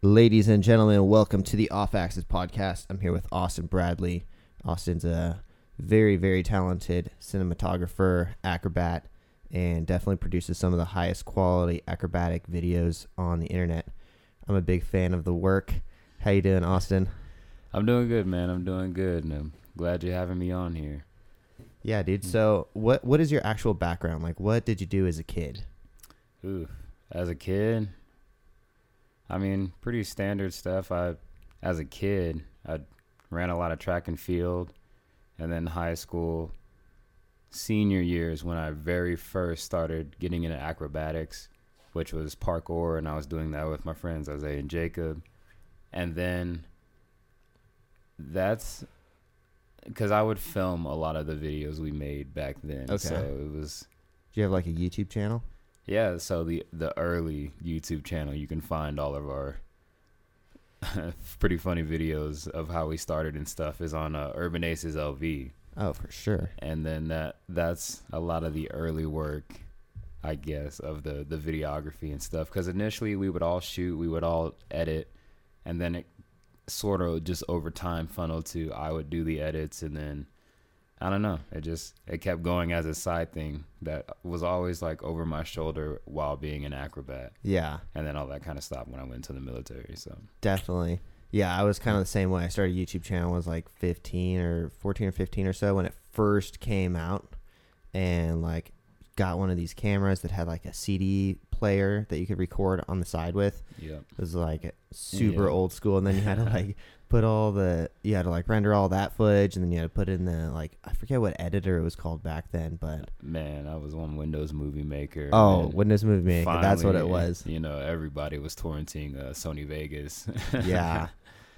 Ladies and gentlemen, welcome to the Off Axis podcast. I'm here with Austin Bradley. Austin's a very, very talented cinematographer, acrobat, and definitely produces some of the highest quality acrobatic videos on the internet. I'm a big fan of the work. How you doing, Austin? I'm doing good, man. I'm doing good, and I'm glad you're having me on here. Yeah, dude. Hmm. So, what what is your actual background? Like, what did you do as a kid? Ooh, as a kid, I mean, pretty standard stuff. I, as a kid, I ran a lot of track and field, and then high school, senior years when I very first started getting into acrobatics, which was parkour, and I was doing that with my friends Isaiah and Jacob, and then that's because I would film a lot of the videos we made back then. Okay. So it was Do you have like a YouTube channel? Yeah, so the the early YouTube channel, you can find all of our pretty funny videos of how we started and stuff is on uh, Urban Aces LV, Oh, for sure. and then that that's a lot of the early work, I guess, of the the videography and stuff. Because initially we would all shoot, we would all edit, and then it sort of just over time funneled to I would do the edits, and then I don't know. It just it kept going as a side thing that was always like over my shoulder while being an acrobat, Yeah, and then all that kind of stopped when I went to the military. So definitely. Yeah, I was kind of the same way. I started a YouTube channel I was like 15 or 14 or 15 or so when it first came out, and like got one of these cameras that had like a CD player that you could record on the side with. yeah, It was like super Yeah. old school, and then you had to like put all the you had to like render all that footage, and then you had to put in the like I forget what editor it was called back then, but man, I was on Windows Movie Maker. oh, Windows Movie Maker, that's what it was. You know, everybody was torrenting uh, Sony Vegas. Yeah.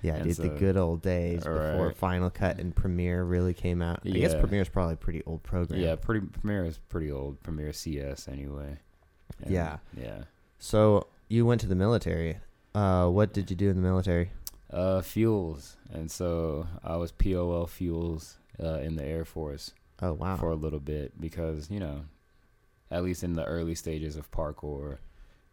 Yeah, And dude, the good old days before Final Cut and Premiere really came out. I guess Yeah. Premiere's probably a pretty old program. Yeah, pretty Premiere is pretty old. Premiere CS anyway. And, Yeah. Yeah. So you went to the military. Uh, what did you do in the military? Uh, fuels, and so I was POL fuels uh, in the Air Force Oh wow. for a little bit because you know, at least in the early stages of parkour,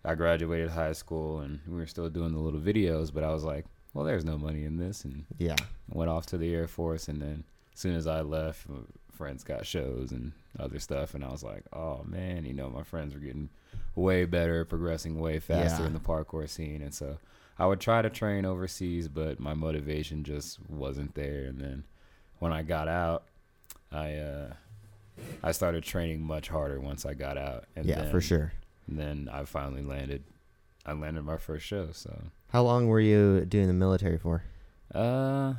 I graduated high school and we were still doing the little videos, but I was like, well, there's no money in this, and yeah. went off to the Air Force, and then as soon as I left, friends got shows and other stuff, and I was like, oh man, you know, my friends were getting way better, progressing way faster Yeah. in the parkour scene, and so I would try to train overseas, but my motivation just wasn't there. And then when I got out, I uh, I started training much harder once I got out, and yeah, then, for sure. And then I finally landed. I landed my first show, so How long were you doing the military for? uh,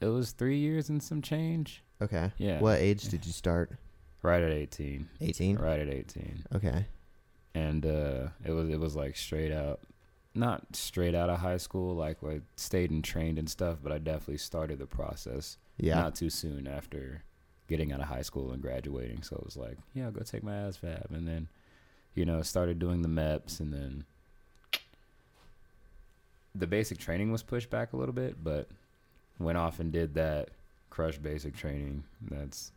it was three years and some change. Okay. Yeah. What age did you start? Right at 18. 18. Right at 18. Okay. And uh it was it was like straight out not straight out of high school like I stayed and trained and stuff, but I definitely started the process Yeah. not too soon after getting out of high school and graduating. So it was like, yeah, I'll go take my ASVAB and then you know, started doing the MEPS and then the basic training was pushed back a little bit, but went off and did that crush basic training. That's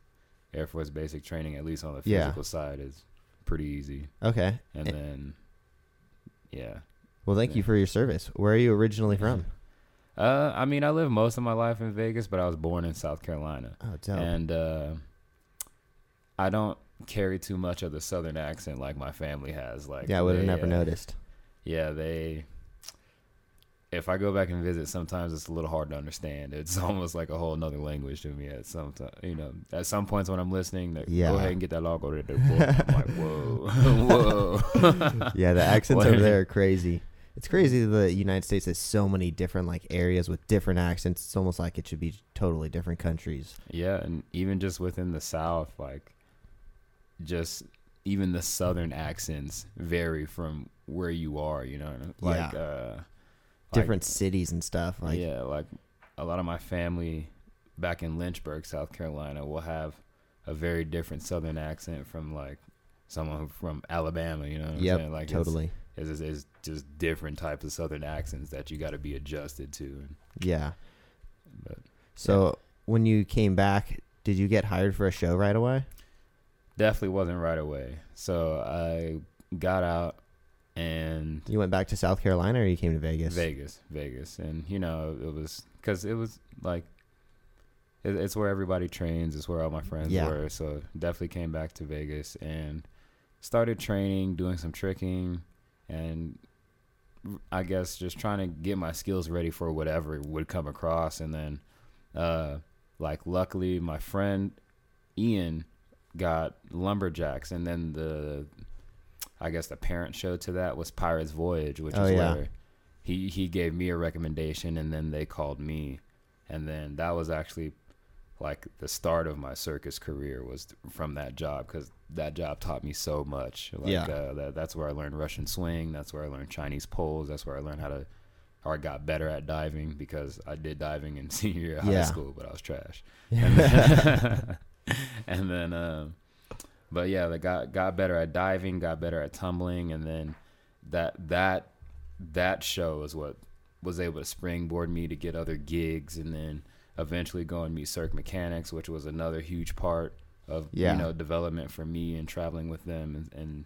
Air Force basic training, at least on the Yeah. physical side, is pretty easy. okay. And then, yeah. Well, thank you for your service. Where are you originally from? Uh, I mean, I lived most of my life in Vegas, but I was born in South Carolina, Oh, dope. and uh, I don't carry too much of the Southern accent like my family has. Like, yeah, I would have they, never uh, noticed. Yeah, they. If I go back and visit, sometimes it's a little hard to understand. It's almost like a whole nother language to me. At some time, you know, at some points when I'm listening, they Yeah. go ahead and get that logo to the book. I'm like, whoa, whoa. yeah, the accents over there are crazy. It's crazy that the United States has so many different like areas with different accents. It's almost like it should be totally different countries. Yeah, and even just within the South, like just even the Southern accents vary from where you are. You know, like Yeah. uh, like- Different cities and stuff. Like yeah, like a lot of my family back in Lynchburg, South Carolina, will have a very different Southern accent from like someone from Alabama. You know, what I'm saying? like totally. It's, it's, it's just different types of Southern accents that you got to be adjusted to. Yeah. But So when you came back, did you get hired for a show right away? definitely wasn't right away. So I got out and You went back to South Carolina, or you came to Vegas? Vegas, Vegas, and you know it was because it was like it, it's where everybody trains. It's where all my friends Yeah. were. So definitely came back to Vegas and started training, doing some tricking, and I guess just trying to get my skills ready for whatever would come across. And then, uh, like luckily, my friend Ian got lumberjacks, and then the I guess the parent show to that was Pirates Voyage, which Oh, is yeah. where he he gave me a recommendation, and then they called me, and then that was actually like the start of my circus career was from that job because that job taught me so much. Like, Yeah. uh, that, that's where I learned Russian swing. That's where I learned Chinese poles. That's where I learned how to, or I got better at diving because I did diving in senior year of high school, but I was trash. And then, and then um, but yeah, they got got better at diving, got better at tumbling, and then that that that show is what was able to springboard me to get other gigs, and then eventually go and meet Cirque Mechanics, which was another huge part of Yeah. you know development for me and traveling with them, and, and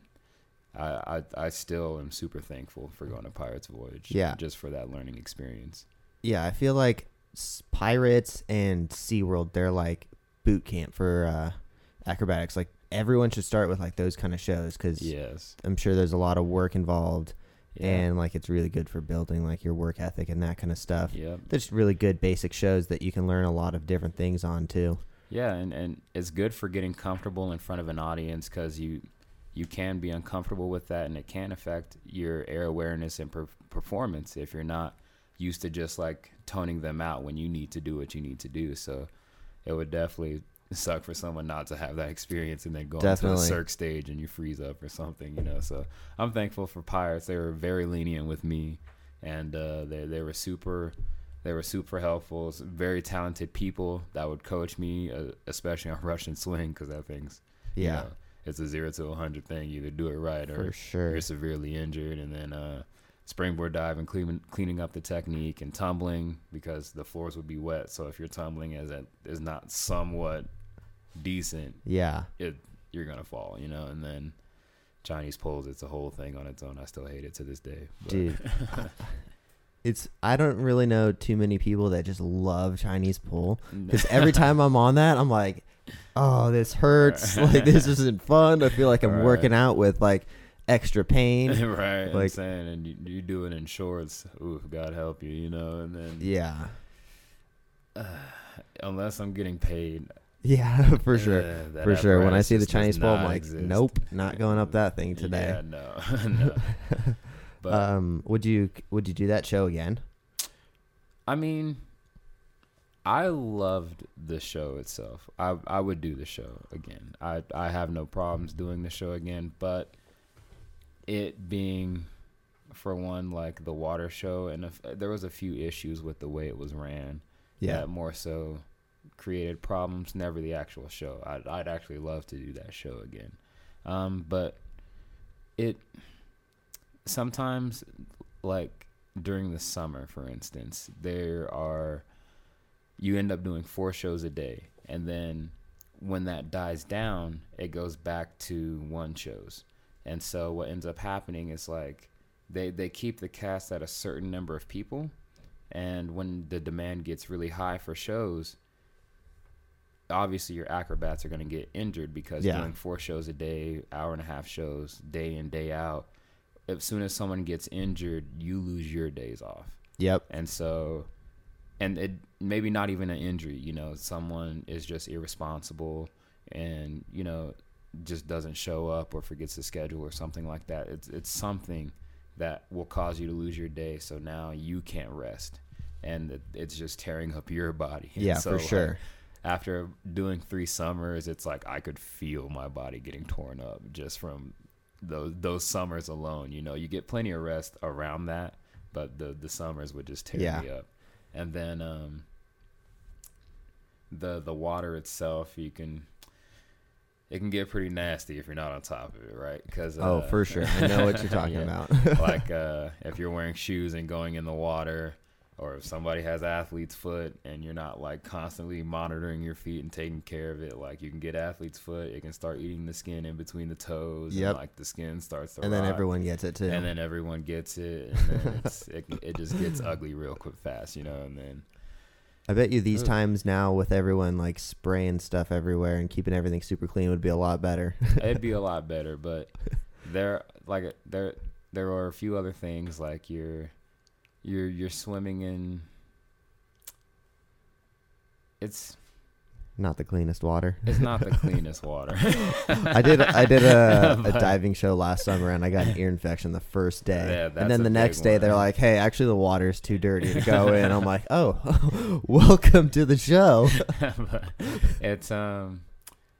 I, I I still am super thankful for going to Pirates Voyage, Yeah. just for that learning experience. Yeah, I feel like Pirates and SeaWorld, they're like boot camp for uh, acrobatics. Like everyone should start with like those kind of shows because Yes, I'm sure there's a lot of work involved, yeah. and like it's really good for building like your work ethic and that kind of stuff. Yep. There's really good basic shows that you can learn a lot of different things on too. Yeah, and, and it's good for getting comfortable in front of an audience because you you can be uncomfortable with that, and it can affect your air awareness and per- performance if you're not used to just like toning them out when you need to do what you need to do. So it would definitely suck for someone not to have that experience and then go Definitely. the Cirque stage and you freeze up or something, you know. So I'm thankful for Pirates. They were very lenient with me, and uh, they they were super they were super helpful. Very talented people that would coach me, uh, especially on Russian swing, because that thing's you Yeah, know, it's a zero to a hundred thing. You either do it right or sure. you're severely injured, and then uh, springboard dive and cleaning cleaning up the technique and tumbling because the floors would be wet. So if you're tumbling as it is not somewhat decent, Yeah, it you're gonna fall, you know. And then Chinese poles, it's a whole thing on its own. I still hate it to this day. But dude. it's I don't really know too many people that just love Chinese pole because every time I'm on that, I'm like, oh, this hurts. like this isn't fun. I feel like I'm Right. working out with like extra pain. right, I'm Like- saying, and you, you do it in shorts. Ooh, God help you, you know. And then Yeah, unless I'm getting paid, yeah, for sure. uh, For sure. When I see the Chinese pole, I'm like, exist. nope, not going up that thing today. Yeah, no, no. But um, would you would you do that show again? I mean, I loved the show itself. I I would do the show again. I I have no problems doing the show again, but it being for one like the water show and if, there was a few issues with the way it was ran Yeah, more so created problems never the actual show. I'd, I'd actually love to do that show again. Um, but it sometimes like during the summer for instance there are you end up doing four shows a day and then when that dies down it goes back to one shows. And so what ends up happening is like they they keep the cast at a certain number of people and when the demand gets really high for shows obviously your acrobats are going to get injured because Yeah. doing four shows a day hour and a half shows day in day out as soon as someone gets injured you lose your days off. Yep, and so and it maybe not even an injury you know someone is just irresponsible and you know just doesn't show up or forgets the schedule or something like that. It's it's something that will cause you to lose your day so now you can't rest. And it's just tearing up your body. Yeah, so, for like, sure. After doing three summers it's like i could feel my body getting torn up just from those those summers alone you know you get plenty of rest around that but the the summers would just tear Yeah. me up and then um the the water itself you can it can get pretty nasty if you're not on top of it right because oh, for sure. I know what you're talking yeah. about. like uh, if you're wearing shoes and going in the water, or if somebody has athlete's foot and you're not like constantly monitoring your feet and taking care of it, like you can get athlete's foot, it can start eating the skin in between the toes, Yep. and like the skin starts to and then everyone gets it too. and then everyone gets it, and then it's, it it just gets ugly real quick fast, you know, and then I bet you these times now with everyone like spraying stuff everywhere and keeping everything super clean would be a lot better. it'd be a lot better. But there, like there, there are a few other things like you're, you're, you're swimming in. It's Not the cleanest water. it's not the cleanest water. I did I did a, a diving show last summer and I got an ear infection the first day. Yeah, and then the next day one. they're like, "Hey, actually the water's too dirty to go in." I'm like, "Oh, welcome to the show." It's um,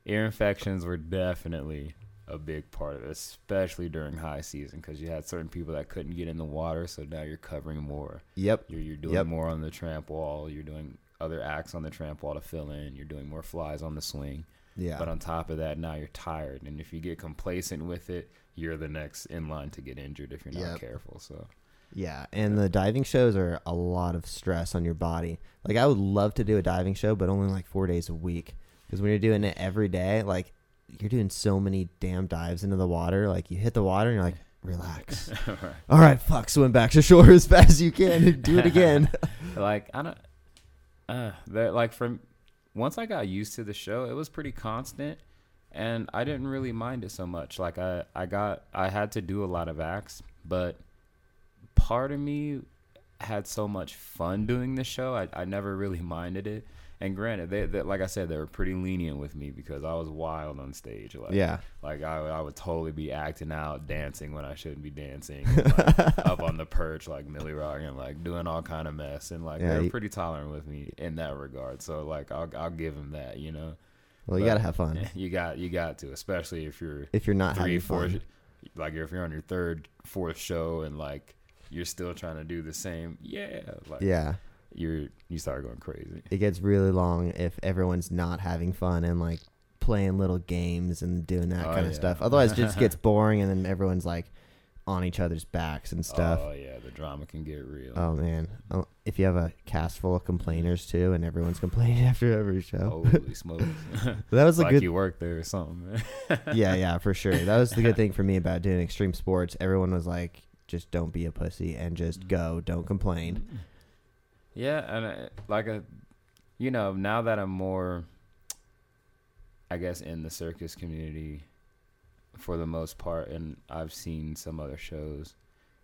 ear infections were definitely a big part of it, especially during high season because you had certain people that couldn't get in the water, so now you're covering more. Yep. You're you're doing Yep. more on the tramp wall. You're doing other acts on the tramp wall to fill in. You're doing more flies on the swing. Yeah. But on top of that, now you're tired, and if you get complacent with it, you're the next in line to get injured if you're not Yep. careful. So Yeah, and the diving shows are a lot of stress on your body. Like I would love to do a diving show, but only like 4 days a week. Cuz when you're doing it every day, like you're doing so many damn dives into the water, like you hit the water and you're like, "Relax." Right. All right, fuck, swim back to shore as fast as you can and do it again. like I don't, uh, that like from once I got used to the show, it was pretty constant, and I didn't really mind it so much. Like I, I got, I had to do a lot of acts, but part of me had so much fun doing the show. I, I never really minded it. And granted, they, they, like I said, they were pretty lenient with me because I was wild on stage. Like, yeah. like I, I would totally be acting out, dancing when I shouldn't be dancing, and, like, up on the perch like Millie Rock and like doing all kind of mess, and like Yeah, they're you- pretty tolerant with me in that regard. So like I'll I'll give them that, you know. Well, you But, got to have fun. You got you got to, especially if you're If you're not three, having four, fun. like if you're on your third, fourth show and like you're still trying to do the same, yeah, like Yeah. You're you start going crazy. It gets really long if everyone's not having fun and like playing little games and doing that Oh, kind of yeah. stuff. Otherwise, it just gets boring and then everyone's like on each other's backs and stuff. Oh yeah, the drama can get real. Oh man, oh, if you have a cast full of complainers too, and everyone's complaining after every show, Holy smokes! that was a like good. you work there or something. Yeah, yeah, for sure. That was the good thing for me about doing extreme sports. Everyone was like, "Just don't be a pussy and just mm. go. Don't complain." Mm. Yeah, and I, like a, you know, now that I'm more, I guess, in the circus community, for the most part, and I've seen some other shows,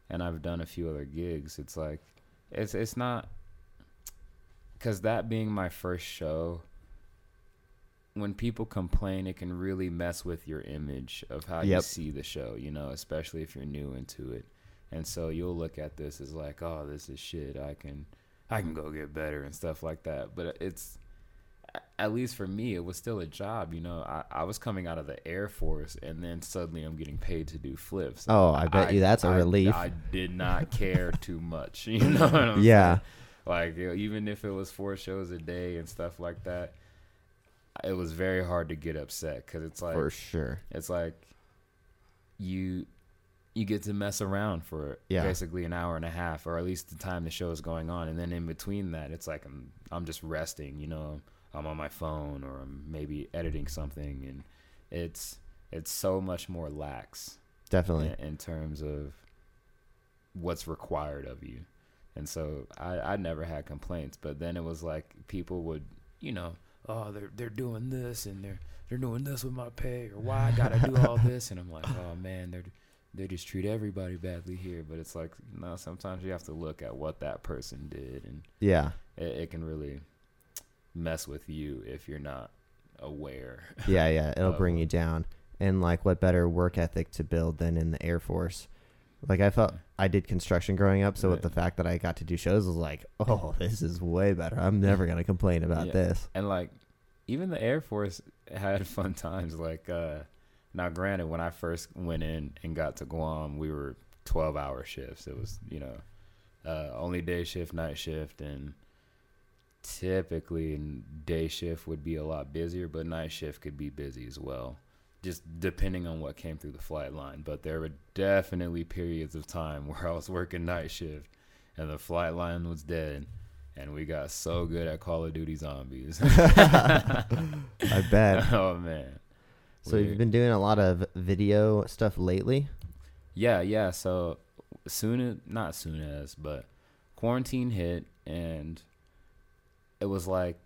and I've done a few other gigs. It's like, it's it's not, because that being my first show. When people complain, it can really mess with your image of how you see the show, you know, especially if you're new into it. And so you'll look at this as like, oh, this is shit. I can, I can go get better and stuff like that. But it's, at least for me, it was still a job. You know, I, I was coming out of the Air Force, and then suddenly I'm getting paid to do flips. Oh, I bet you that's a a relief. I did not care too much. You know what I'm Yeah. saying? Like even if it was four shows a day and stuff like that, it was very hard to get upset because it's like for sure. it's like you you get to mess around for Yeah. basically an hour and a half, or at least the time the show is going on, and then in between that, it's like I'm I'm just resting. You know, I'm on my phone or I'm maybe editing something, and it's it's so much more lax Definitely. in, in terms of what's required of you. And so I, I never had complaints, but then it was like people would, you know, oh they're they're doing this and they're they're doing this with my pay or why I gotta do all this and I'm like, oh man, they're they just treat everybody badly here. But it's like no, sometimes you have to look at what that person did and Yeah. it, it can really mess with you if you're not aware. Yeah, yeah. It'll bring you down. And like, what better work ethic to build than in the Air Force? Like, I felt I did construction growing up, so with the fact that I got to do shows, I was like, oh, this is way better. I'm never gonna complain about Yeah. this. and like even the air force had fun times like uh now granted when i first went in and got to guam we were 12 hour shifts it was you know uh only day shift night shift and typically day shift would be a lot busier but night shift could be busy as well just depending on what came through the flight line but there were definitely periods of time where i was working night shift and the flight line was dead. And we got so good at Call of Duty Zombies. I bet. oh man. So you've been doing a lot of video stuff lately. Yeah, yeah. So soon as not soon as, but quarantine hit and it was like,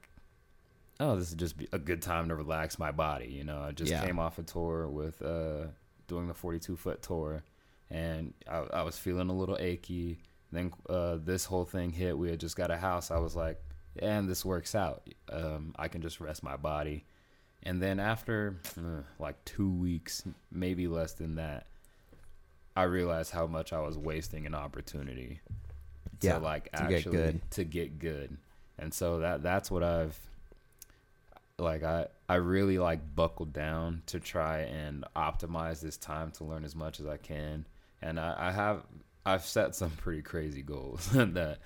oh, this is just be a good time to relax my body. You know, I just Yeah. came off a tour with uh doing the 42 foot tour, and I, I was feeling a little achy. Then uh, this whole thing hit. We had just got a house. I was like, and this works out. Um, I can just rest my body. And then after uh, like two weeks, maybe less than that, I realized how much I was wasting an opportunity to Yeah, like to get actually good. to get good. And so that that's what I've like I I really like buckled down to try and optimize this time to learn as much as I can. And I, I have I've set some pretty crazy goals that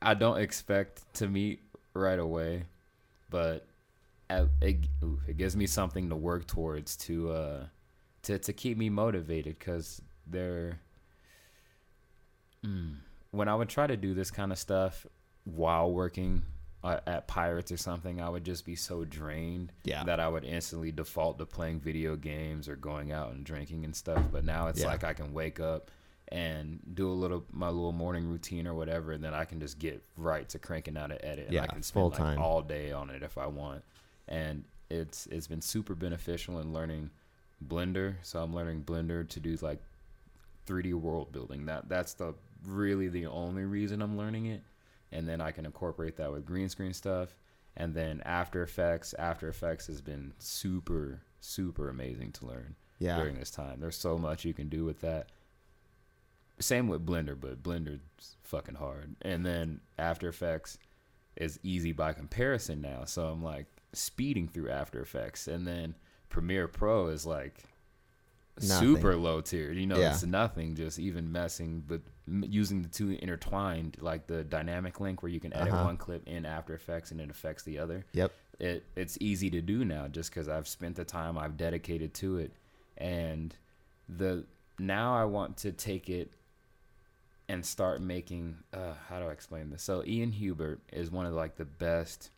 I don't expect to meet right away, but it it gives me something to work towards to uh to to keep me motivated because they're mm, when I would try to do this kind of stuff while working uh, at Pirates or something, I would just be so drained Yeah. that I would instantly default to playing video games or going out and drinking and stuff. But now it's Yeah. like I can wake up and do a little my little morning routine or whatever, and then I can just get right to cranking out an edit. And Yeah, I can spend full like time. all day on it if I want. And it's it's been super beneficial in learning Blender. So I'm learning Blender to do like 3D world building. That that's the really the only reason I'm learning it. And then I can incorporate that with green screen stuff. And then After Effects. After Effects has been super super amazing to learn Yeah. during this time. There's so much you can do with that. Same with Blender, but Blender's fucking hard. And then After Effects is easy by comparison now. So I'm like speeding through After Effects. And then Premiere Pro is like Nothing. super low tier. You know, Yeah. it's nothing, just even messing but using the two intertwined, like the dynamic link where you can edit Uh-huh. one clip in After Effects and it affects the other Yep. it it's easy to do now just because I've spent the time I've dedicated to it, and the now I want to take it and start making. Uh, how do I explain this? So Ian Hubert is one of like the best,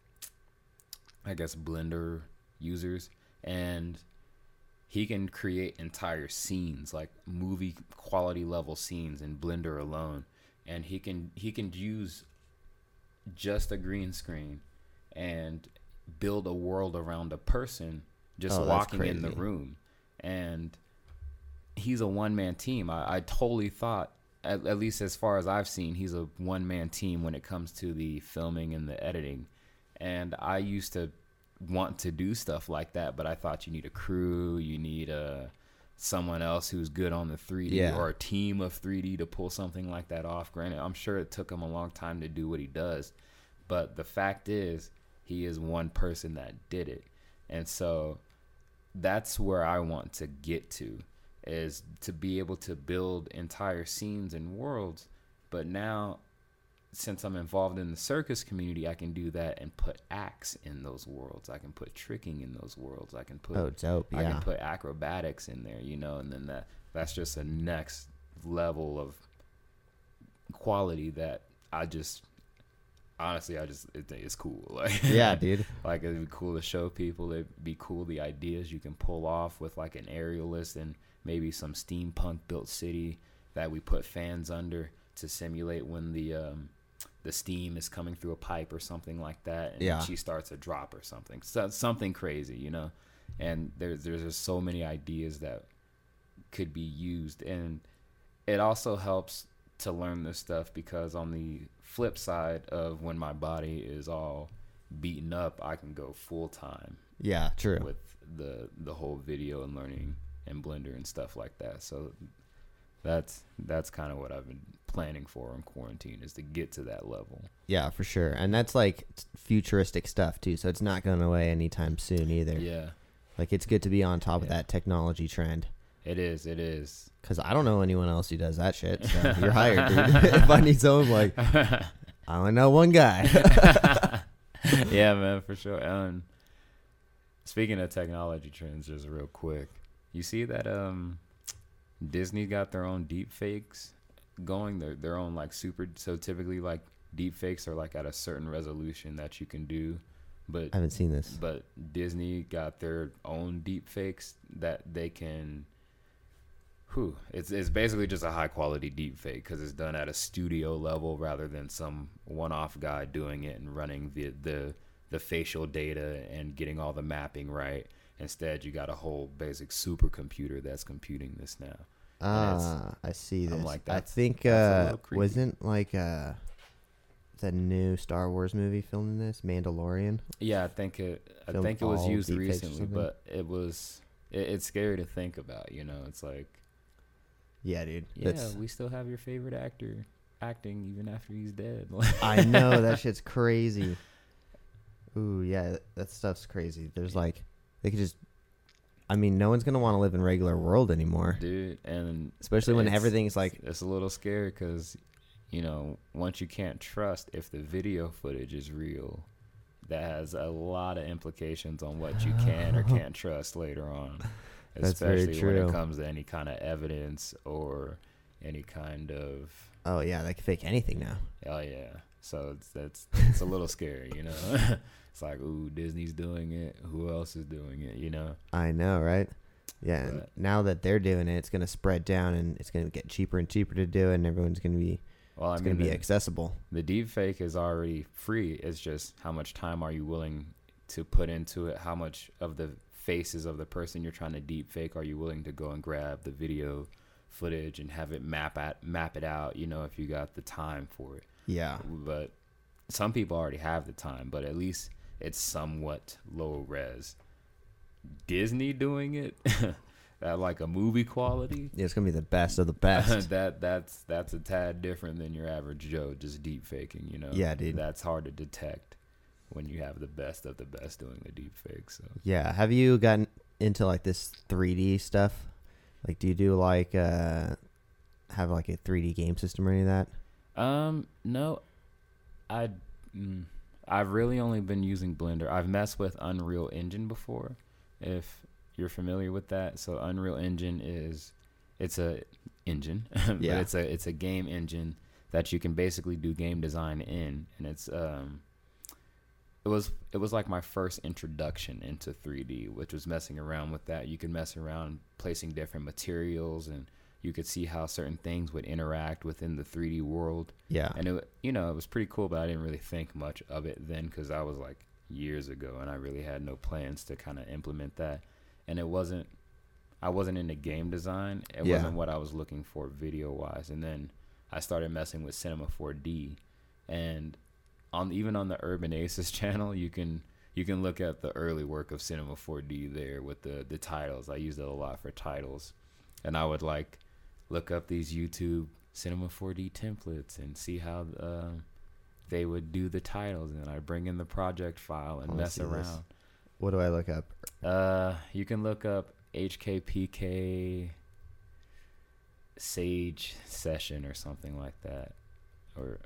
I guess, Blender users, and he can create entire scenes like movie quality level scenes in Blender alone, and he can he can use just a green screen and build a world around a person just Oh, walking in the room. And he's a one-man team. I, I totally thought at, at least as far as i've seen he's a one-man team when it comes to the filming and the editing and i used to want to do stuff like that but i thought you need a crew you need a someone else who's good on the 3d Yeah. or a team of 3d to pull something like that off granted i'm sure it took him a long time to do what he does but the fact is he is one person that did it and so that's where i want to get to is to be able to build entire scenes and worlds but now since i'm involved in the circus community i can do that and put acts in those worlds i can put tricking in those worlds i can put Oh, dope. yeah. I can put acrobatics in there, you know, and then that that's just a next level of quality that I just honestly I just it, it's cool. Like yeah, dude. like it'd be cool to show people. It'd be cool the ideas you can pull off with like an aerialist and maybe some steampunk built city that we put fans under to simulate when the um, the steam is coming through a pipe or something like that, and Yeah. she starts a drop or something, so, something crazy, you know. And there's there's just so many ideas that could be used, and it also helps to learn this stuff because on the flip side of when my body is all beaten up, I can go full time Yeah, true. with the the whole video and learning and Blender and stuff like that. So that's that's kind of what I've been planning for in quarantine is to get to that level. Yeah, for sure. And that's like futuristic stuff too, so it's not going away anytime soon either. Yeah, Like it's good to be on top of that technology trend. it is. It is. Cause I don't know anyone else who does that shit. So you're hired, dude. if I need someone, like I only know one guy. yeah, man, for sure. And speaking of technology trends, just real quick, you see that um Disney got their own deep fakes going their their own like super. So typically, like deep fakes are like at a certain resolution that you can do, but I haven't seen this. but Disney got their own deep fakes that they can. Whew, it's it's basically just a high quality deep fake because it's done at a studio level rather than some one off guy doing it and running the the the facial data and getting all the mapping right. Instead, you got a whole basic supercomputer that's computing this now. Ah, I see I'm this. like, I think uh, wasn't like uh, the new Star Wars movie filming this Mandalorian. Yeah, I think it. I Filmed think it was all used deepfakes or recently, something? but it was. It, it's scary to think about. You know, it's like Yeah, dude. Yeah, That's we still have your favorite actor acting even after he's dead. I know that shit's crazy. Ooh, yeah, that stuff's crazy. There's like they could just. I mean, no one's gonna want to live in regular world anymore, Dude, and especially when everything's like. it's a little scary because, you know, once you can't trust if the video footage is real, that has a lot of implications on what you can or can't trust later on. That's very Especially when it comes to any kind of evidence or any kind of Oh yeah, they can fake anything now. Oh yeah. So it's that's it's a little scary, you know. it's like, ooh, Disney's doing it. Who else is doing it? You know. I know, right? Yeah, But- now that they're doing it, it's gonna spread down, and it's gonna get cheaper and cheaper to do, it, and everyone's gonna be Well, I it's mean, gonna be the, accessible. the deep fake is already free. It's just how much time are you willing to put into it? How much of the faces of the person you're trying to deep fake are you willing to go and grab the video footage and have it map at map it out? You know, if you got the time for it. Yeah, but some people already have the time, but at least it's somewhat low res. Disney doing it at like a movie quality. Yeah, it's gonna be the best of the best. that that's that's a tad different than your average Joe just deep faking, you know. Yeah, dude. That's hard to detect when you have the best of the best doing the deep fake. So yeah, have you gotten into like this 3D stuff? Like, do you do like uh have like a 3D game system or any of that? Um, no, I, mm, I've really only been using Blender. I've messed with Unreal Engine before, if you're familiar with that. So Unreal Engine is, it's a engine, but Yeah. it's a it's a game engine that you can basically do game design in, and it's um. It was it was like my first introduction into 3D, which was messing around with that. You can mess around placing different materials and you could see how certain things would interact within the 3D world. Yeah, And it, you know, it was pretty cool, but I didn't really think much of it then because I was like years ago, and I really had no plans to kind of implement that. And it wasn't, I wasn't into game design. It Yeah. wasn't what I was looking for video wise. And then I started messing with Cinema 4D, and on even on the Urban Aces channel, you can you can look at the early work of Cinema 4D there with the the titles. I used it a lot for titles, and I would like look up these YouTube Cinema 4D templates and see how um, they would do the titles, and then I bring in the project file and mess see this. around. what do I look up? Uh, you can look up HKPK Sage session or something like that, or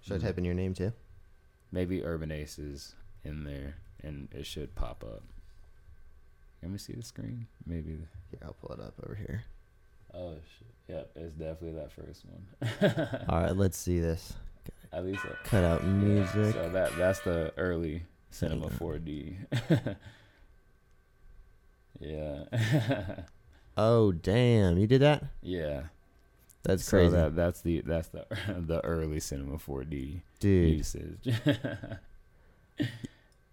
Should Mm. I type in your name too? maybe Urban Aces in there, and it should pop up. Let me see the screen. Maybe. Here, I'll pull it up over here. Oh shit! Yep, it's definitely that first one. All right, let's see this. At least. uh, Cut out yeah, music. So that that's the early Cinema 4D. yeah. Oh damn, you did that? yeah. That's so crazy, that that's the that's the the early Cinema 4D dude. usage.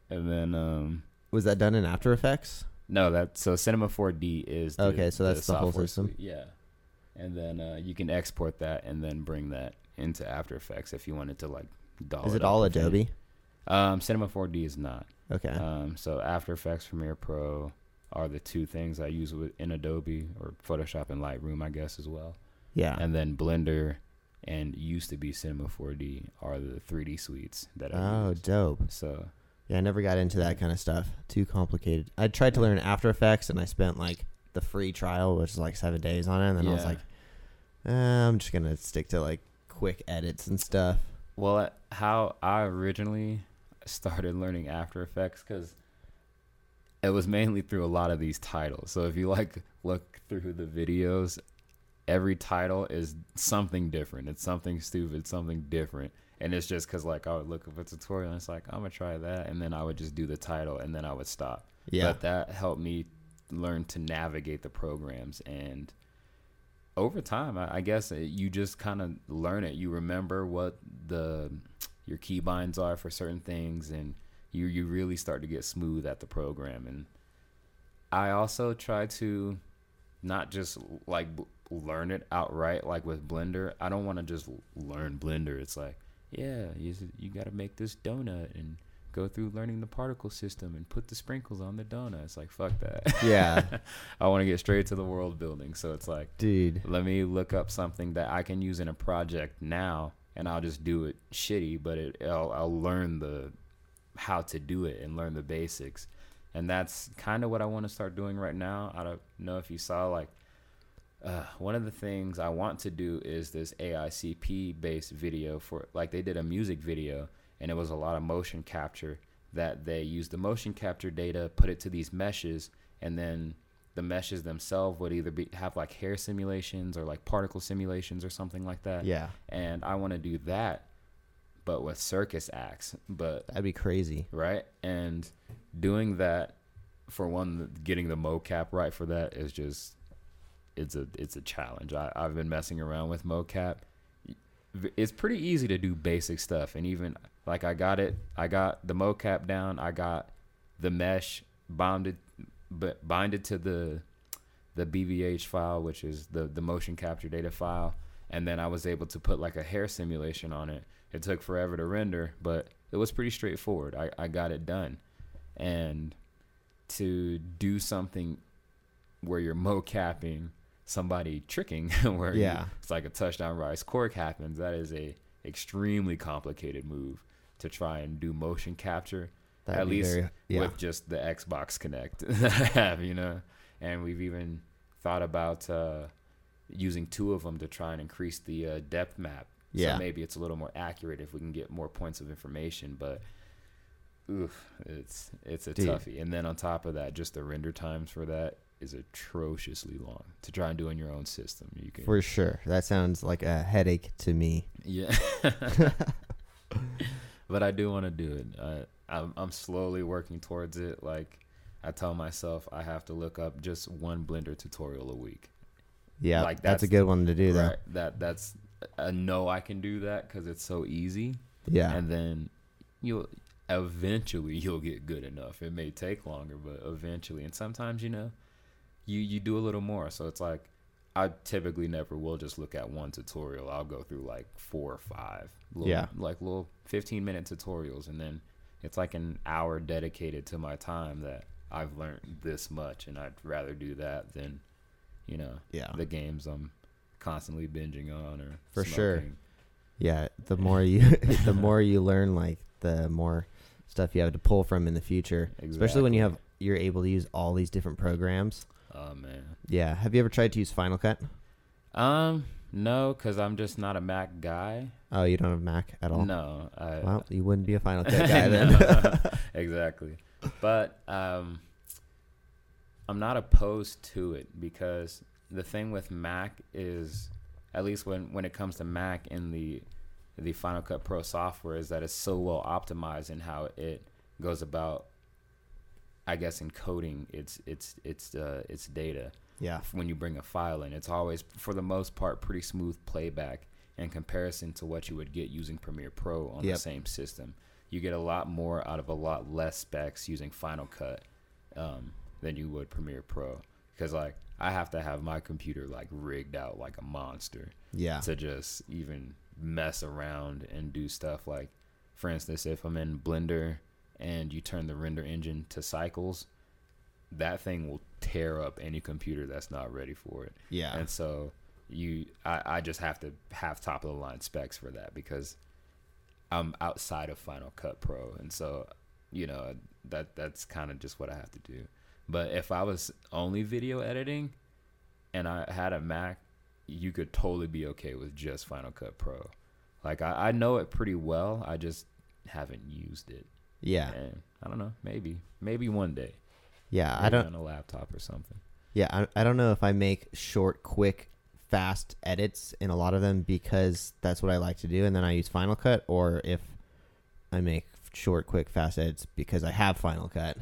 and then um Was that done in After Effects? No that so Cinema 4D is the, Okay, so that's the whole software system? suite, Yeah. And then uh, you can export that and then bring that into After Effects if you wanted to like doll Is it up all Adobe? Um, Cinema 4D is not. Okay. Um, so After Effects, Premiere Pro are the two things I use with, in Adobe or Photoshop and Lightroom, I guess, as well. yeah. And then Blender and used to be Cinema 4D are the 3D suites that I Oh, use. dope. So Yeah, I never got into that kind of stuff. Too complicated. I tried to learn After Effects, and I spent like the free trial, which is like seven days on it. And then I was Yeah. like, eh, I'm just gonna stick to like quick edits and stuff. Well, uh, how I originally started learning After Effects because it was mainly through a lot of these titles. So if you like look through the videos, every title is something different. It's something stupid, something different. And it's just because like I would look up a tutorial and it's like I'm gonna try that, and then I would just do the title and then I would stop. Yeah. But that helped me learn to navigate the programs and over time I, I guess uh, you just kind of learn it. You remember what the your keybinds are for certain things and you you really start to get smooth at the program and I also try to not just like learn it outright like with blender i don't want to just learn blender it's like yeah you, you got to make this donut and go through learning the particle system and put the sprinkles on the donut. It's like fuck that. Yeah. i want to get straight to the world building. So it's like Dude. let me look up something that i can use in a project now and i'll just do it shitty but it i'll, I'll learn the how to do it and learn the basics. And that's kind of what i want to start doing right now. I don't know if you saw like uh, one of the things I want to do is this AICP based video for like they did a music video and it was a lot of motion capture that they used the motion capture data, put it to these meshes, and then the meshes themselves would either be have like hair simulations or like particle simulations or something like that. Yeah. And I want to do that, but with circus acts. But That'd be crazy. right? And doing that for one, getting the mocap right for that is just it's a it's a challenge. I, I've been messing around with mocap. It's pretty easy to do basic stuff, and even like I got it, I got the mocap down. I got the mesh bonded, but binded to the the BVH file, which is the the motion capture data file, and then I was able to put like a hair simulation on it. It took forever to render, but it was pretty straightforward. I, I got it done. And to do something where you're mocapping somebody tricking, where you- Yeah. it's like a touchdown raiz cork happens, that is a extremely complicated move to try and do motion capture That'd at least very, yeah. with just the Xbox Kinect that I have, you know. And we've even thought about uh, using two of them to try and increase the uh, depth map. Yeah. So maybe it's a little more accurate if we can get more points of information. But oof, it's it's a Dude. toughie. And then on top of that, just the render times for that is atrociously long to try and do in your own system. You can For sure. That sounds like a headache to me. yeah. but I do want to do it. I, I'm, I'm slowly working towards it. Like I tell myself, I have to look up just one Blender tutorial a week. Yeah. Like, that's, a good one to do, though. That that's I know I can do that because it's so easy. Yeah. And then you'll eventually you'll get good enough. It may take longer, but eventually. And sometimes you know, you you do a little more. So it's like I typically never will just look at one tutorial. I'll go through like four or five. Little, Yeah. Like little fifteen minute tutorials, and then it's like an hour dedicated to my time that I've learned this much, and I'd rather do that than, you know, yeah. the games I'm constantly binging on or For sure. Yeah, the more you the more you learn, like the more stuff you have to pull from in the future. Especially when you have you're able to use all these different programs. Oh man. Yeah. Have you ever tried to use Final Cut? Um, no, because I'm just not a Mac guy. Oh, you don't have Mac at all. No, I, Well, you wouldn't be a Final Cut guy then. No, exactly. But um, I'm not opposed to it because the thing with Mac is, at least when when it comes to Mac in the the Final Cut Pro software, is that it's so well optimized in how it goes about. I guess encoding its its its uh, its data yeah. when you bring a file in. It's always, for the most part, pretty smooth playback in comparison to what you would get using Premiere Pro on Yep. the same system. You get a lot more out of a lot less specs using Final Cut um, than you would Premiere Pro. Because like I have to have my computer like rigged out like a monster Yeah. to just even mess around and do stuff like, for instance, if I'm in Blender and you turn the render engine to cycles, that thing will tear up any computer that's not ready for it. Yeah. And so you, I, I just have to have top of the line specs for that because I'm outside of Final Cut Pro, and so you know that that's kind of just what I have to do. But if I was only video editing and I had a Mac, you could totally be okay with just Final Cut Pro. Like I, I know it pretty well. I just haven't used it. Yeah. And I don't know. Maybe maybe one day. Yeah. I don't on a laptop or something. Yeah, I, I don't know if I make short, quick fast edits in a lot of them because that's what I like to do, and then I use Final Cut, or if I make short, quick, fast edits because I have Final Cut.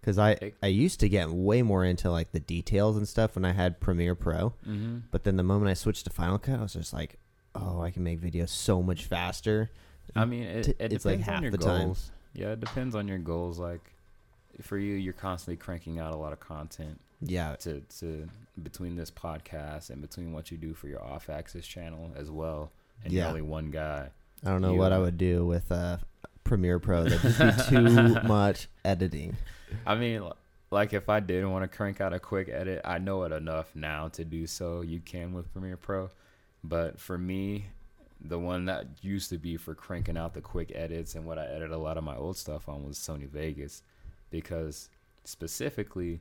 Because I I used to get way more into like the details and stuff when I had Premiere Pro, Mm-hmm. but then the moment I switched to Final Cut, I was just like, oh, I can make videos so much faster. I mean, it, it it's like half the time. Yeah, it depends on your goals. Like for you, you're constantly cranking out a lot of content Yeah, to to between this podcast and between what you do for your off axis channel as well. And Yeah. you're only one guy. I don't know You- what I would do with uh, Premiere Pro. That'd be too much editing. I mean, like if I didn't want to crank out a quick edit, I know it enough now to do so. You can with Premiere Pro, but for me, the one that used to be for cranking out the quick edits and what I edit a lot of my old stuff on was Sony Vegas, because specifically,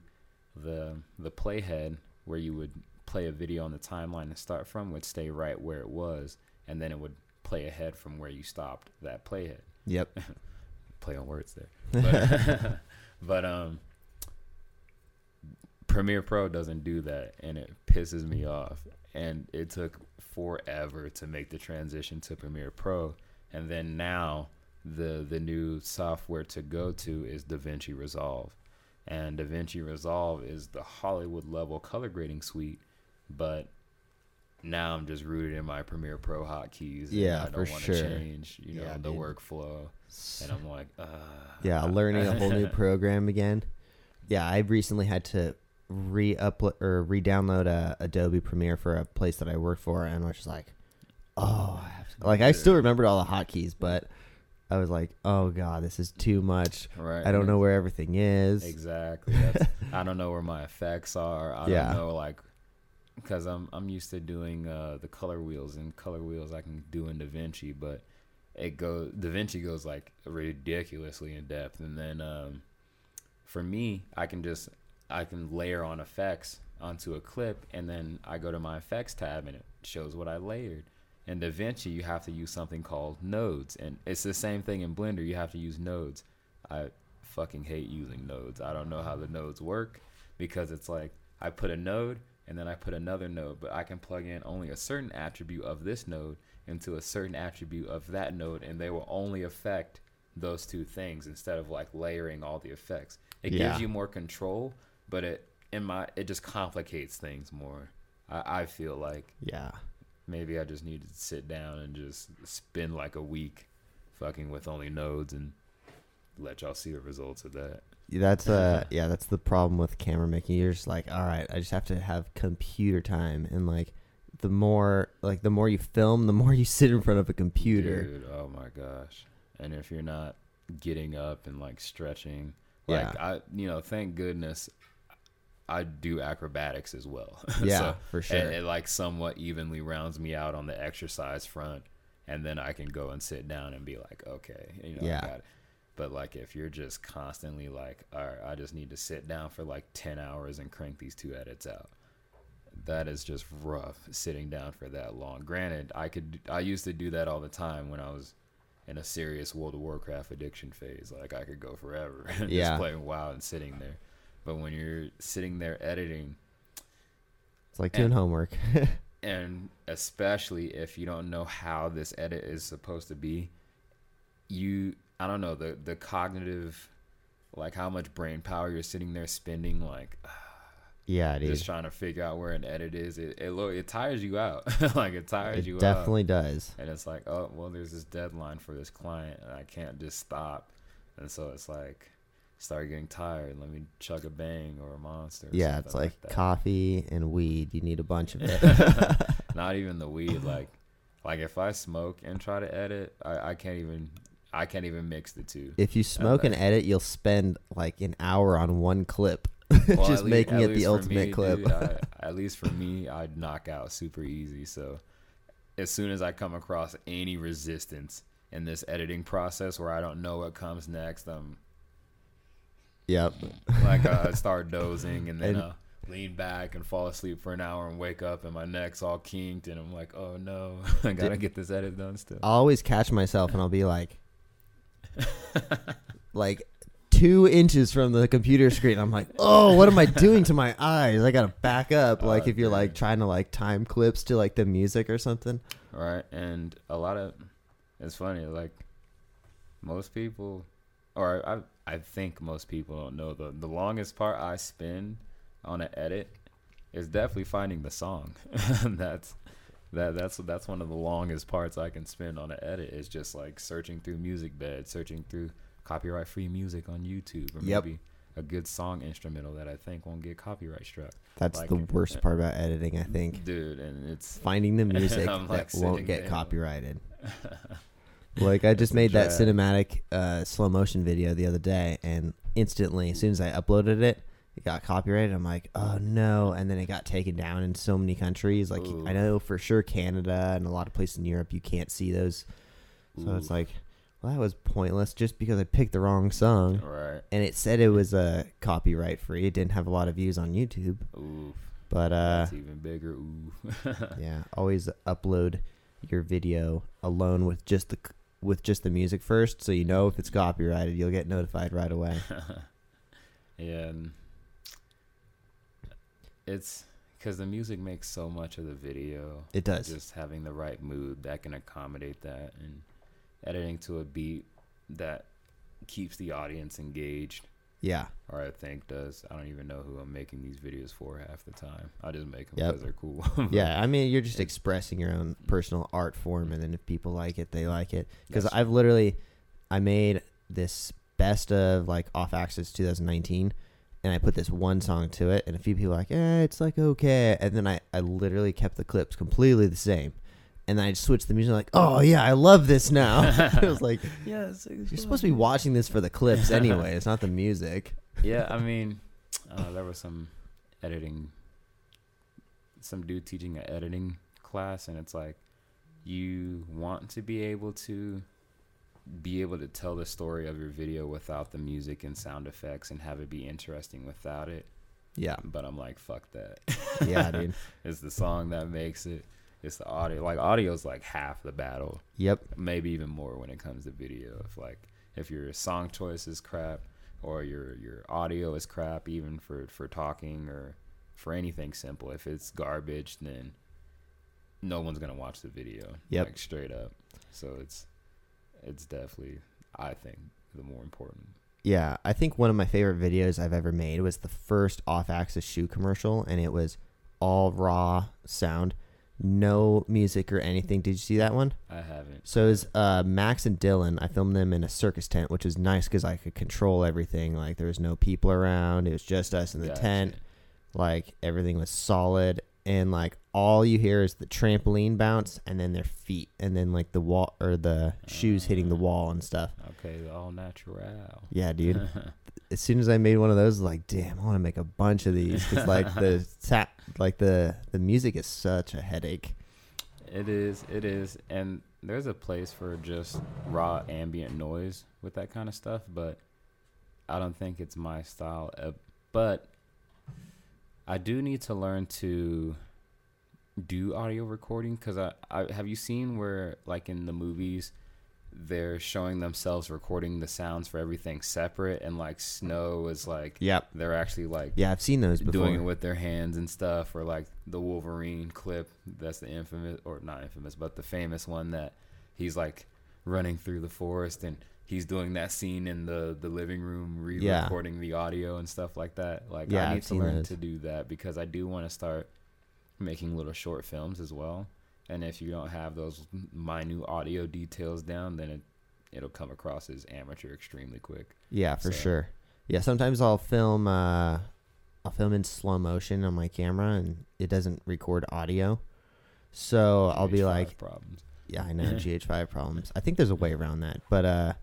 the the playhead where you would play a video on the timeline to start from would stay right where it was, and then it would play ahead from where you stopped that playhead Yep. play on words there. But, but um Premiere Pro doesn't do that and it pisses me off. And it took forever to make the transition to Premiere Pro. And then now the the new software to go to is DaVinci Resolve. And DaVinci Resolve is the Hollywood level color grading suite, but now I'm just rooted in my Premiere Pro hotkeys. and Yeah, I don't for want sure. to change, you know, Yeah, the dude. workflow and I'm like, uh, Yeah, learning a whole new program again. Yeah, I recently had to re upload or re download a Adobe Premiere for a place that I work for, and I was just like, oh, I have to- like I still remembered all the hotkeys, but I was like, oh god, this is too much. right. I don't know where everything is. exactly. I don't know where my effects are. I Yeah. don't know like because I'm I'm used to doing uh, the color wheels and color wheels I can do in DaVinci, but it goes DaVinci goes like ridiculously in depth, and then um, for me, I can just I can layer on effects onto a clip, and then I go to my effects tab and it shows what I layered. In DaVinci, you have to use something called nodes, and it's the same thing in Blender. You have to use nodes. I fucking hate using nodes. I don't know how the nodes work because it's like I put a node and then I put another node, but I can plug in only a certain attribute of this node into a certain attribute of that node, and they will only affect those two things instead of like layering all the effects. It Yeah. gives you more control, but it in my it just complicates things more. I, I feel like Yeah, maybe I just need to sit down and just spend like a week fucking with only nodes and let y'all see the results of that. that's uh, yeah, that's the problem with camera making. You're just like, all right, I just have to have computer time, and like, the more like the more you film, the more you sit in front of a computer. Dude, oh my gosh. And if you're not getting up and like stretching, like Yeah. I you know, thank goodness I do acrobatics as well. Yeah, So for sure. it, it like somewhat evenly rounds me out on the exercise front and then I can go and sit down and be like, okay, you know, Yeah. I got it. But like if you're just constantly like, all right, I just need to sit down for like 10 hours and crank these two edits out. That is just rough sitting down for that long. Granted, I could I used to do that all the time when I was in a serious World of Warcraft addiction phase. Like I could go forever just Yeah. playing WoW and sitting there. But when you're sitting there editing It's like doing And- homework. and especially if you don't know how this edit is supposed to be you i don't know the the cognitive like how much brain power you're sitting there spending like yeah, dude. just trying to figure out where an edit is it it, lo- it tires you out like it tires you It out definitely does. and it's like oh well there's this deadline for this client and i can't just stop and so it's like start getting tired let me chug a bang or a monster or Yeah, it's like that. coffee and weed. You need a bunch of it. not even the weed like like if i smoke and try to edit i, I can't even i can't even mix the two if you smoke and edit, you'll spend like an hour on one clip, Well, just at lea- making it the ultimate me, clip. dude, I, at least for me i'd knock out super easy so as soon as i come across any resistance in this editing process where i don't know what comes next i'm yep. like uh, I start dozing and then And- uh, lean back and fall asleep for an hour and wake up and my neck's all kinked and I'm like, oh no, I gotta Did- get this edit done still. I'll always catch myself and I'll be like, like two inches from the computer screen. I'm like, oh, what am I doing to my eyes? I gotta back up. Like Oh, if you're like trying to like time clips to like the music or something. right? And a lot of it's funny, like most people, or I I think most people don't know the the longest part I spend on an edit is definitely finding the song. that's that that's that's one of the longest parts I can spend on an edit is just like searching through Musicbed, searching through copyright free music on YouTube, or Yep. maybe a good song instrumental that I think won't get copyright struck. That's Like- the worst uh, part about editing, I think. Dude, and it's Finding the music like, that won't get there. copyrighted. Like I just made that cinematic uh, slow motion video the other day, and instantly, as soon as I uploaded it, it got copyrighted. I'm like, oh no! And then it got taken down in so many countries. Like Ooh. I know for sure Canada and a lot of places in Europe, you can't see those. So it's like, well, that was pointless just because I picked the wrong song, right. and it said it was uh, copyright free. It didn't have a lot of views on YouTube, Ooh, but uh, that's even bigger. Ooh. yeah, always upload your video alone with just the with just the music first, so you know if it's copyrighted. You'll get notified right away. yeah, it's because the music makes so much of the video. It does. Just having the right mood that can accommodate that, and editing to a beat that keeps the audience engaged. Yeah, Or I think does. I don't even know who I'm making these videos for half the time. I just make them Yep. because they're cool. yeah. I mean, you're just expressing your own personal art form, and then if people like it, they like it. Because I've literally, I made this best of like off axis 2019, and I put this one song to it, and a few people like, eh, it's like okay, and then I I literally kept the clips completely the same. And then I just switched the music, like, oh yeah, I love this now. it was like, yes, You're supposed to be watching this for the clips anyway. It's not the music. yeah, I mean, uh, there was some editing, some dude teaching an editing class, and it's like you want to be able to be able to tell the story of your video without the music and sound effects and have it be interesting without it. Yeah. But I'm like, fuck that. Yeah, dude. it's the song that makes it. It's the audio. Like audio's like half the battle Yep. maybe even more when it comes to video. If like if your song choice is crap or your your audio is crap, even for for talking or for anything simple, if it's garbage, then no one's gonna watch the video. Yep. like straight up. So it's it's definitely I think the more important. Yeah, I think one of my favorite videos I've ever made was the first off-axis shoe commercial, and it was all raw sound, no music or anything. Did you see that one? I haven't. So it was uh, Max and Dylan. I filmed them in a circus tent, which was nice because I could control everything. Like there was no people around; it was just us in the Gotcha. tent. Like everything was solid, and like all you hear is the trampoline bounce, and then their feet, and then like the wall or the shoes hitting the Ah. wall and stuff. Okay, all natural. Yeah, dude. as soon as I made one of those, like, damn, I want to make a bunch of these because like the sa- like the the music is such a headache. It is, it is, and there's a place for just raw ambient noise with that kind of stuff, but I don't think it's my style. Uh, but I do need to learn to do audio recording because I, I have you seen where like in the movies they're showing themselves recording the sounds for everything separate and like snow is like Yep. they're actually like Yeah, I've seen those before. doing it with their hands and stuff, or like the Wolverine clip. That's the infamous, or not infamous, but the famous one that he's like running through the forest and he's doing that scene in the the living room, re-recording the audio and stuff like that. Like Yeah, I I've need to learn those. to do that because I do want to start making little short films as well. And if you don't have those minute audio details down, then it it'll come across as amateur extremely quick. yeah, for So- sure. Yeah, sometimes I'll film uh I'll film in slow motion on my camera and it doesn't record audio. So I'll be like, problems. yeah, I know GH5 problems. I think there's a way around that, but uh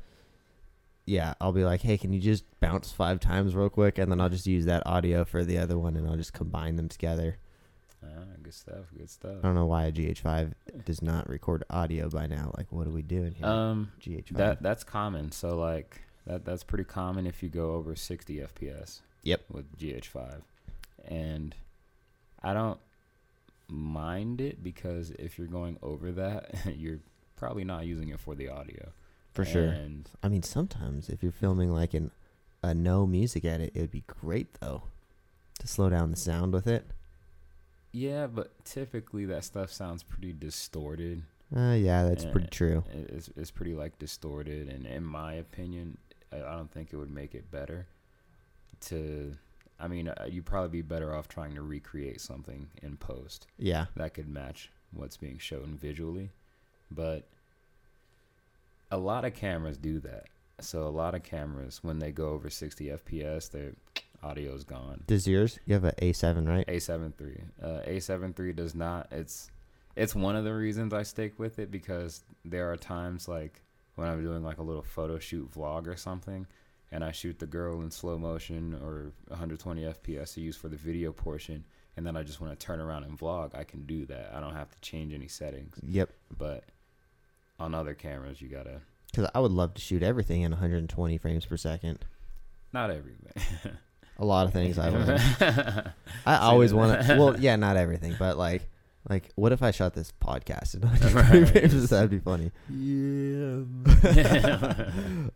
yeah, I'll be like, "Hey, can you just bounce 5 times real quick?" and then I'll just use that audio for the other one and I'll just combine them together. Ah, good stuff. Good stuff. I don't know why a GH5 does not record audio by now. Like, what are we doing here? Um, GH5. that that's common. So like that that's pretty common if you go over 60 FPS. Yep. With GH5, and I don't mind it because if you're going over that, you're probably not using it for the audio. for sure. And I mean, sometimes if you're filming like an a no music edit, it would be great though. To slow down the sound with it. Yeah, but typically that stuff sounds pretty distorted. Uh, yeah, that's pretty true. It's it's pretty like distorted, and in my opinion, I don't think it would make it better. To, I mean, uh, you'd probably be better off trying to recreate something in post Yeah, that could match what's being shown visually, but a lot of cameras do that. So a lot of cameras, when they go over 60 FPS, their audio's gone. does yours? You have a A7, right? A7 III. Uh, A7 III does not. It's it's one of the reasons I stick with it because there are times like when I'm doing like a little photo shoot vlog or something, and I shoot the girl in slow motion or 120 FPS to use for the video portion, and then I just want to turn around and vlog. I can do that. I don't have to change any settings. Yep. But on other cameras, you gotta Because I would love to shoot everything in 120 frames per second. not everything. A lot of things I would. I always want to. Well, yeah, not everything, but like, like, what if I shot this podcast in 120 Right. frames? That'd be funny. Yeah.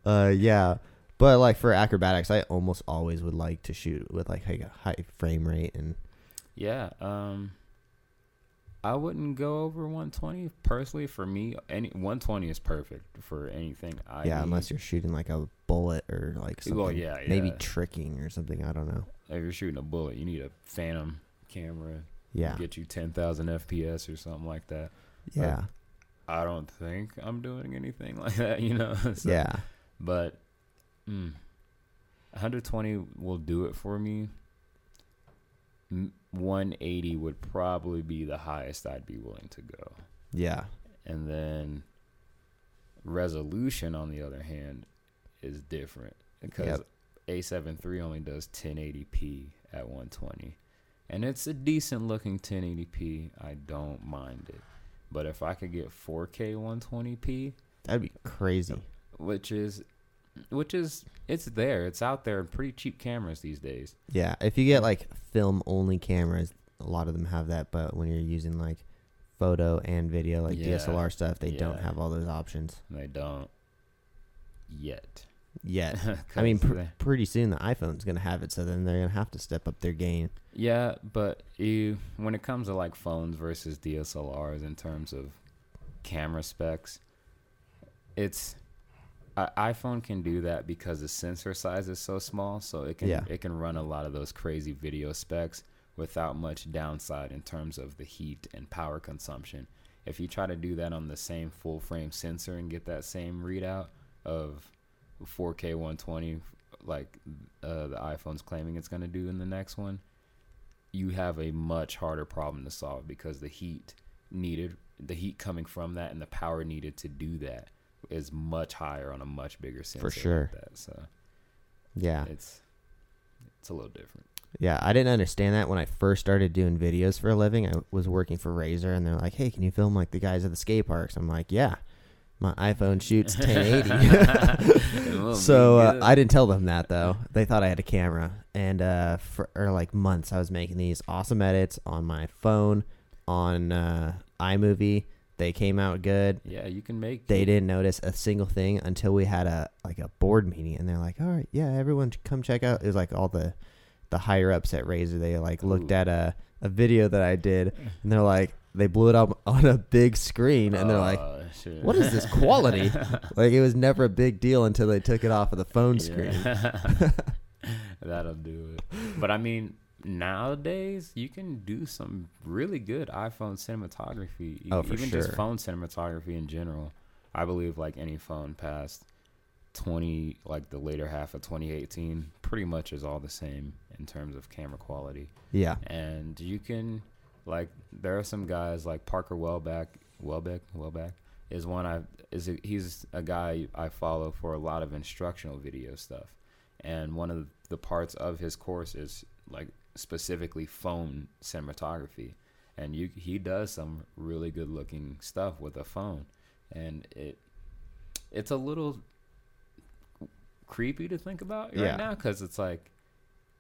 uh, yeah, but like for acrobatics, I almost always would like to shoot with like a high frame rate and Yeah, um I wouldn't go over 120 personally for me. Any 120 is perfect for anything I yeah, need. unless you're shooting like a bullet or like something. Well, yeah, yeah. Maybe tricking or something. I don't know. if you're shooting a bullet, you need a phantom camera Yeah, get you 10,000 FPS or something like that. yeah, I don't think I'm doing anything like that, you know. So- yeah. But mm, 120 will do it for me. M- 180 would probably be the highest I'd be willing to go. Yeah, And then resolution, on the other hand, is different because Yep. A7 III only does 1080p at 120. And it's a decent looking 1080p. I don't mind it. But if I could get 4K 120p, that'd be crazy. which is which is it's there it's out there pretty cheap cameras these days Yeah, if you get like film only cameras, a lot of them have that. But when you're using like photo and video, like Yeah, DSLR stuff, they don't have all those options they don't yet yet. I mean, pr- pretty soon the iPhone's gonna have it, so then they're gonna have to step up their game. yeah but you when it comes to like phones versus dslrs in terms of camera specs it's I iphone can do that because the sensor size is so small so it can Yeah. it can run a lot of those crazy video specs without much downside in terms of the heat and power consumption if you try to do that on the same full frame sensor and get that same readout of 4K 120 like uh, the iPhone's claiming it's going to do in the next one, you have a much harder problem to solve because the heat needed, the heat coming from that and the power needed to do that is much higher on a much bigger sensor. For sure. that. So Yeah, it's it's a little different. yeah. I didn't understand that when I first started doing videos for a living. I was working for Razer, and they're like, "Hey, can you film like the guys at the skate parks?" I'm like, "Yeah." My iPhone shoots 1080. So uh. I didn't tell them that though. They thought I had a camera, and uh, for or like months I was making these awesome edits on my phone, on uh, iMovie. They came out good. yeah, you can make They didn't notice a single thing until we had a like a board meeting, and they're like, "All right, yeah, everyone come check out." It was like all the the higher ups at Razer. They like looked Ooh. at a a video that I did, and they're like, they blew it up on a big screen, and they're like, Oh, shit. "What is this quality?" like it was never a big deal until they took it off of the phone screen. Yeah. That'll do it. But I mean, nowadays you can do some really good iPhone cinematography. Oh, for even sure. just phone cinematography in general. I believe like any phone past 20 like the later half of 2018 pretty much is all the same in terms of camera quality. Yeah, And you can like there are some guys like Parker Walbeck, Walbeck, Walbeck is one I is a, he's a guy I follow for a lot of instructional video stuff. And one of the parts of his course is like specifically phone cinematography. And you he does some really good looking stuff with a phone. And it it's a little creepy to think about right Yeah. now cuz it's like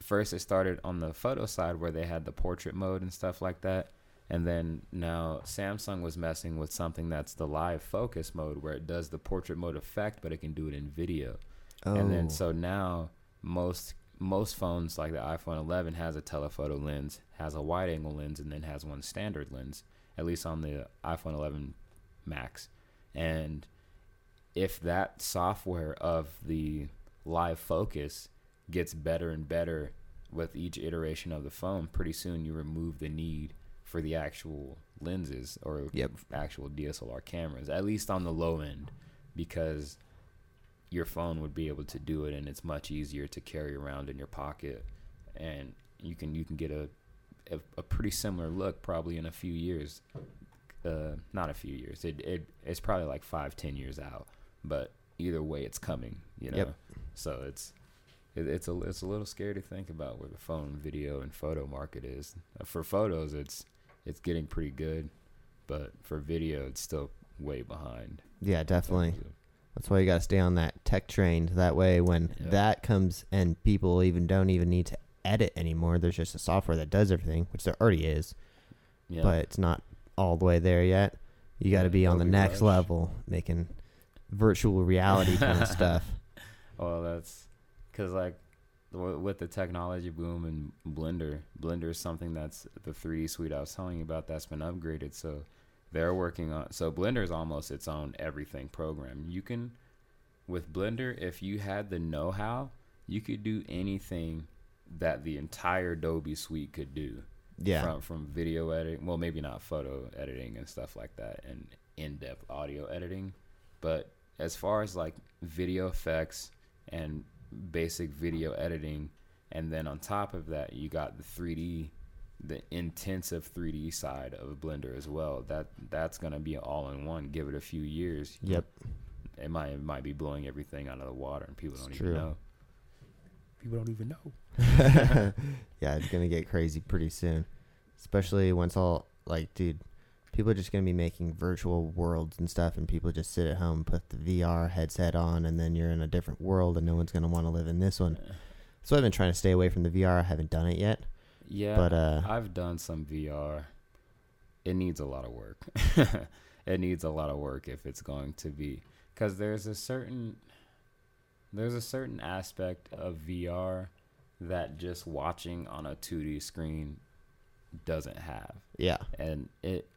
first it started on the photo side where they had the portrait mode and stuff like that and then now Samsung was messing with something that's the live focus mode where it does the portrait mode effect but it can do it in video oh, and then oh. so now most most phones like the iPhone 11 has a telephoto lens, has a wide angle lens, and then has one standard lens. At least on the iPhone 11 Max, and if that software of the live focus gets better and better with each iteration of the phone, pretty soon you remove the need for the actual lenses or Yep. actual DSLR cameras, at least on the low end, because your phone would be able to do it, and it's much easier to carry around in your pocket, and you can you can get a a, a pretty similar look probably in a few years. Uh, not a few years. It it it's probably like five ten years out, but either way, it's coming. You know, Yep. so it's it's a it's a little scary to think about where the phone video and photo market is. Uh, For photos, it's it's getting pretty good, but for video, it's still way behind. Yeah, definitely. That's why you got to stay on that tech train. That way, when Yeah. that comes and people even don't even need to edit anymore, there's just a software that does everything, which there already is, Yeah. but it's not all the way there yet. You got to Yeah, be on the next Rush. level, making virtual reality kind of stuff. Well, that's because like with the technology boom and Blender, Blender is something that's the 3D suite I was telling you about that's been upgraded. So they're working on. So Blender is almost its own everything program. You can with Blender, if you had the know-how, you could do anything that the entire Adobe suite could do. Yeah, From from video editing, well, maybe not photo editing and stuff like that, and in-depth audio editing, but as far as like video effects and basic video editing, and then on top of that, you got the 3D, the intensive 3D side of Blender as well. That that's gonna be all in one. Give it a few years. Yep. It might it might be blowing everything out of the water, and people It's don't true. even know. People don't even know. yeah, it's gonna get crazy pretty soon, especially once all like, dude, people are just gonna be making virtual worlds and stuff, and people just sit at home, put the VR headset on, and then you're in a different world, and no one's gonna want to live in this one. So I've been trying to stay away from the VR. I haven't done it yet, Yeah, but uh, I've done some VR. It needs a lot of work. it needs a lot of work if it's going to be because there's a certain there's a certain aspect of VR that just watching on a 2D screen doesn't have. yeah, And it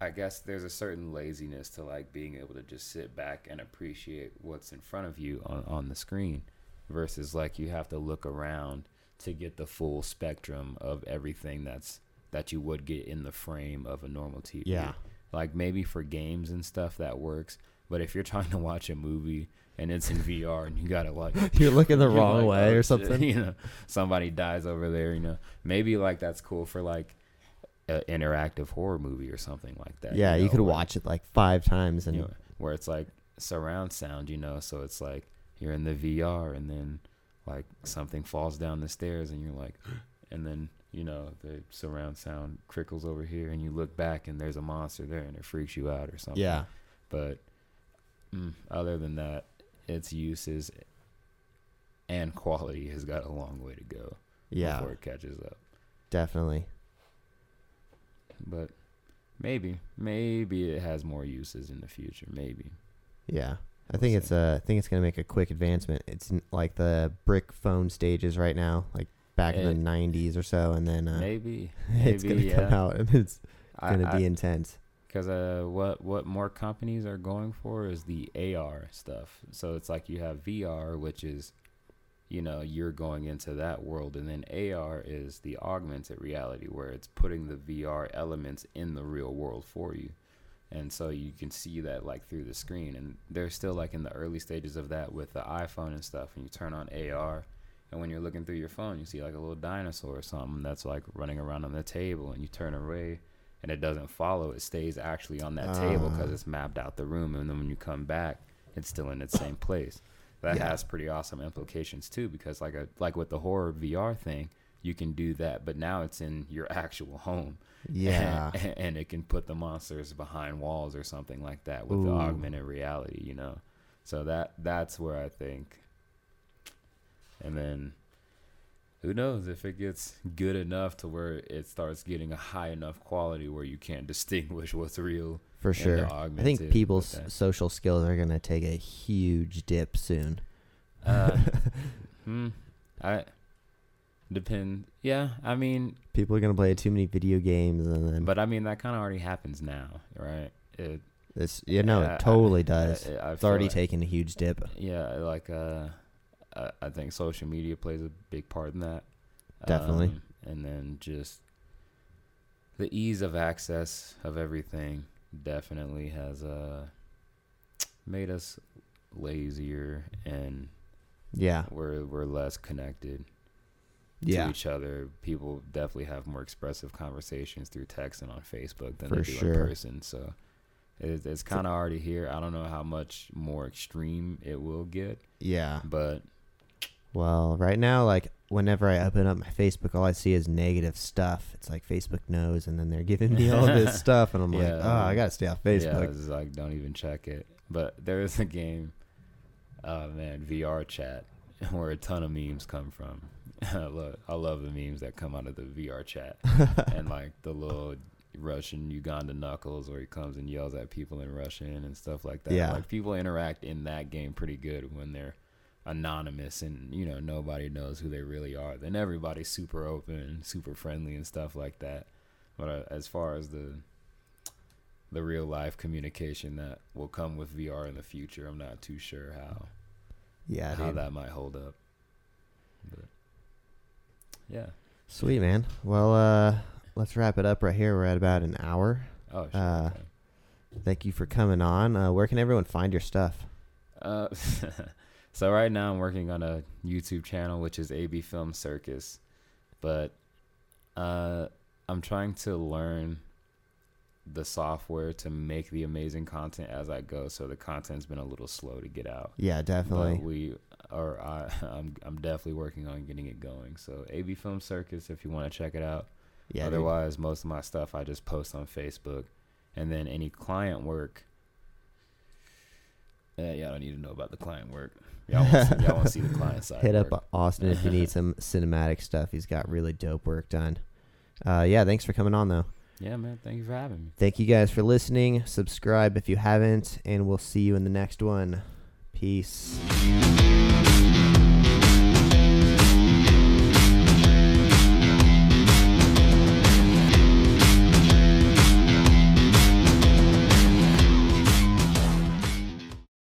I guess there's a certain laziness to like being able to just sit back and appreciate what's in front of you on, on the screen versus like you have to look around to get the full spectrum of everything that's that you would get in the frame of a normal TV. yeah, Like maybe for games and stuff that works, but if you're trying to watch a movie and it's in VR and you gotta like you're looking the wrong like, way "Oh, or something. You know, somebody dies over there. You know, maybe like that's cool for like an interactive horror movie or something like that. Yeah, you know, could where- watch it like five times, and you know, where it's like surround sound. You know, so it's like you're in the VR and then like something falls down the stairs and you're like, and then you know the surround sound crickles over here and you look back and there's a monster there and it freaks you out or something yeah, but mm, other than that, its uses and quality has got a long way to go yeah, before it catches up. definitely. But maybe, maybe it has more uses in the future. Maybe. Yeah. I think it's uh, I think it's gonna make a quick advancement. It's n- like the brick phone stages right now, like back in Eh, the '90s or so, and then uh, maybe. it's gonna maybe, come yeah. out and it's gonna be intense. because uh, what what more companies are going for is the AR stuff. So it's like you have VR, which is, you know, you're going into that world, and then AR is the augmented reality, where it's putting the VR elements in the real world for you, and so you can see that like through the screen. And they're still like in the early stages of that with the iPhone and stuff. And you turn on AR, and when you're looking through your phone, you see like a little dinosaur or something that's like running around on the table, and you turn away and it doesn't follow. It stays actually on that table because Ah. it's mapped out the room, and then when you come back, it's still in its same place. That Yeah. has pretty awesome implications too, because like a like with the horror VR thing, you can do that, but now it's in your actual home. Yeah, and, and it can put the monsters behind walls or something like that with the augmented reality, you know. So that that's where I think. And then who knows if it gets good enough to where it starts getting a high enough quality where you can't distinguish what's real. for sure. I think people's that. social skills are gonna take a huge dip soon. Uh, hmm. I depend. Yeah, I mean, People are gonna play too many video games, and then but I mean that kind of already happens now, right? It, it's you know Yeah, I- it totally does. I, I it's already like- taken a huge dip. Yeah, like uh, I, I think social media plays a big part in that. Definitely. Um, and then just the ease of access of everything definitely has uh made us lazier and Yeah, we're we're less connected yeah, to each other. People definitely have more expressive conversations through text and on Facebook than For they do sure. in person. So it, it's kind of already here. I don't know how much more extreme it will get, yeah. but Well, right now, like whenever I open up my Facebook, all I see is negative stuff. It's like Facebook knows, and then they're giving me all this stuff, and I'm like, oh, I gotta stay off yeah, Facebook. it's like don't even check it. But there is a game, oh man, VRChat where a ton of memes come from. I love, I love the memes that come out of the VRChat and like the little Russian Uganda knuckles where he comes and yells at people in Russian and stuff like that. Yeah. Like people interact in that game pretty good when they're anonymous and you know nobody knows who they really are. Then everybody's super open and super friendly and stuff like that. But uh, as far as the the real life communication that will come with VR in the future, I'm not too sure how yeah, how dude. that might hold up. But yeah. Sweet man. Well, uh, let's wrap it up right here. We're at about an hour. Oh, shit, Uh, okay. Thank you for coming on. Uh, where can everyone find your stuff? Uh, so right now I'm working on a YouTube channel which is AB Film Circus, but uh, I'm trying to learn the software to make the amazing content as I go. So the content's been a little slow to get out. Yeah, definitely. But we are. I, I'm I'm definitely working on getting it going. So AB Film Circus, if you want to check it out. yeah. dude. Otherwise, most of my stuff I just post on Facebook, and then any client work. Yeah, y'all don't need to know about the client work. Y'all want to see, y'all want to see the client side. Hit work. up Austin if you need some cinematic stuff. He's got really dope work done. Uh, yeah, thanks for coming on though. Yeah, man. Thank you for having me. Thank you guys for listening. Subscribe if you haven't, and we'll see you in the next one. Peace.